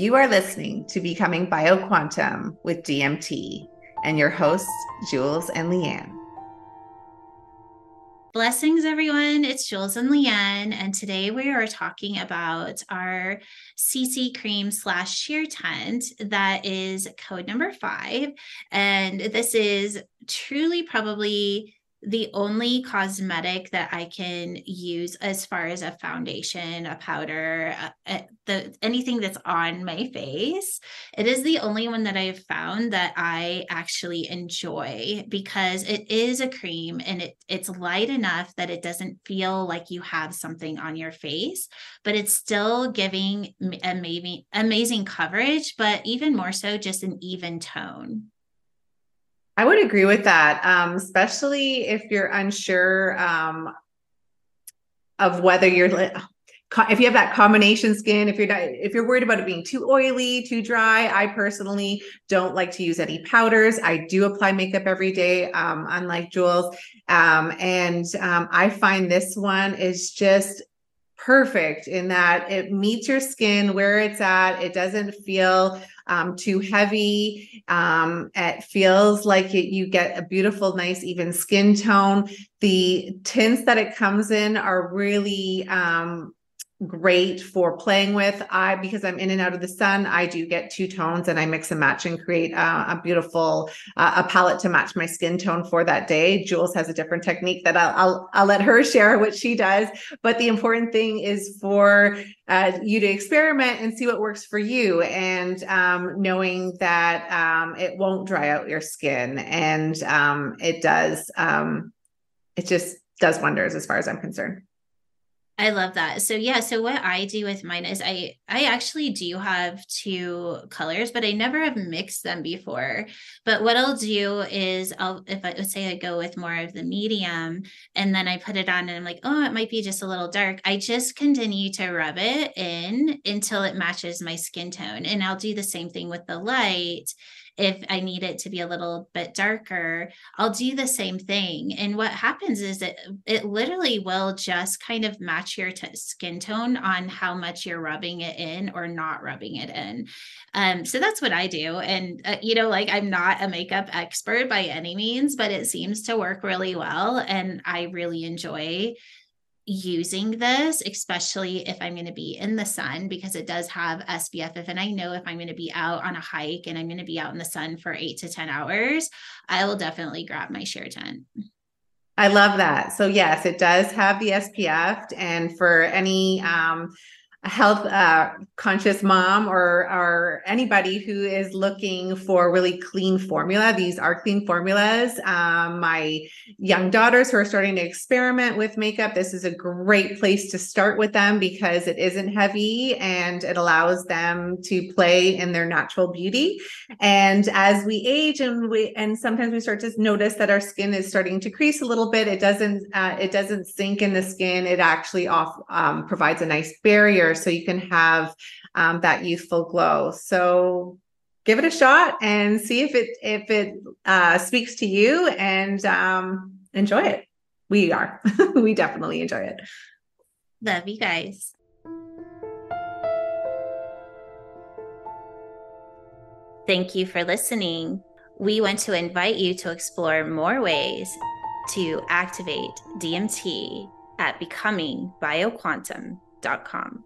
You are listening to Becoming BioQuantum with DMT and your hosts, Jewels and Liane. Blessings, everyone. It's Jewels and Liane, and today we are talking about our CC cream slash sheer tint that is code number five. And this is truly probably the only cosmetic that I can use as far as a foundation, a powder, uh, the anything that's on my face. It is the only one that I've found that I actually enjoy because it is a cream and it it's light enough that it doesn't feel like you have something on your face, but it's still giving amazing amazing coverage, but even more so just an even tone. I would agree with that, um, especially if you're unsure um, of whether you're if you have that combination skin if you're not if you're worried about it being too oily too dry. I personally don't like to use any powders. I do apply makeup every day um, unlike Jewels. Um, and um, i find this one is just perfect in that it meets your skin where it's at. It doesn't feel um, too heavy. Um, it feels like it, you get a beautiful, nice, even skin tone. The tints that it comes in are really um, great for playing with. I because I'm in and out of the sun, I do get two tones and I mix and match and create uh, a beautiful uh, a palette to match my skin tone for that day. Jewels has a different technique that I'll I'll, I'll let her share what she does. But the important thing is for uh, you to experiment and see what works for you, and um, knowing that um, it won't dry out your skin, and um, it does. Um, it just does wonders as far as I'm concerned. I love that. So yeah, so what I do with mine is I I actually do have two colors, but I never have mixed them before. But what I'll do is I'll if I would say I go with more of the medium and then I put it on and I'm like, "Oh, it might be just a little dark." I just continue to rub it in until it matches my skin tone. And I'll do the same thing with the light if I need it to be a little bit darker, I'll do the same thing. And what happens is that it literally will just kind of match your t- skin tone on how much you're rubbing it in or not rubbing it in. Um, so that's what I do. And, uh, you know, like I'm not a makeup expert by any means, but it seems to work really well. And I really enjoy using this, especially if I'm going to be in the sun, because it does have SPF. And I know if I'm going to be out on a hike and I'm going to be out in the sun for eight to 10 hours, I will definitely grab my sheer tint. I love that. So, yes, it does have the SPF. And for any, um, a health uh, conscious mom or or anybody who is looking for really clean formula. These are clean formulas. Um, my young daughters who are starting to experiment with makeup this is a great place to start with them because it isn't heavy and it allows them to play in their natural beauty. And as we age and we and sometimes we start to notice that our skin is starting to crease a little bit it doesn't uh, it doesn't sink in the skin. It actually off um, provides a nice barrier so you can have um, that youthful glow. So give it a shot and see if it if it uh, speaks to you and um, enjoy it. We are. we definitely enjoy it. Love you guys. Thank you for listening. We want to invite you to explore more ways to activate DMT at becomingbioquantum.com.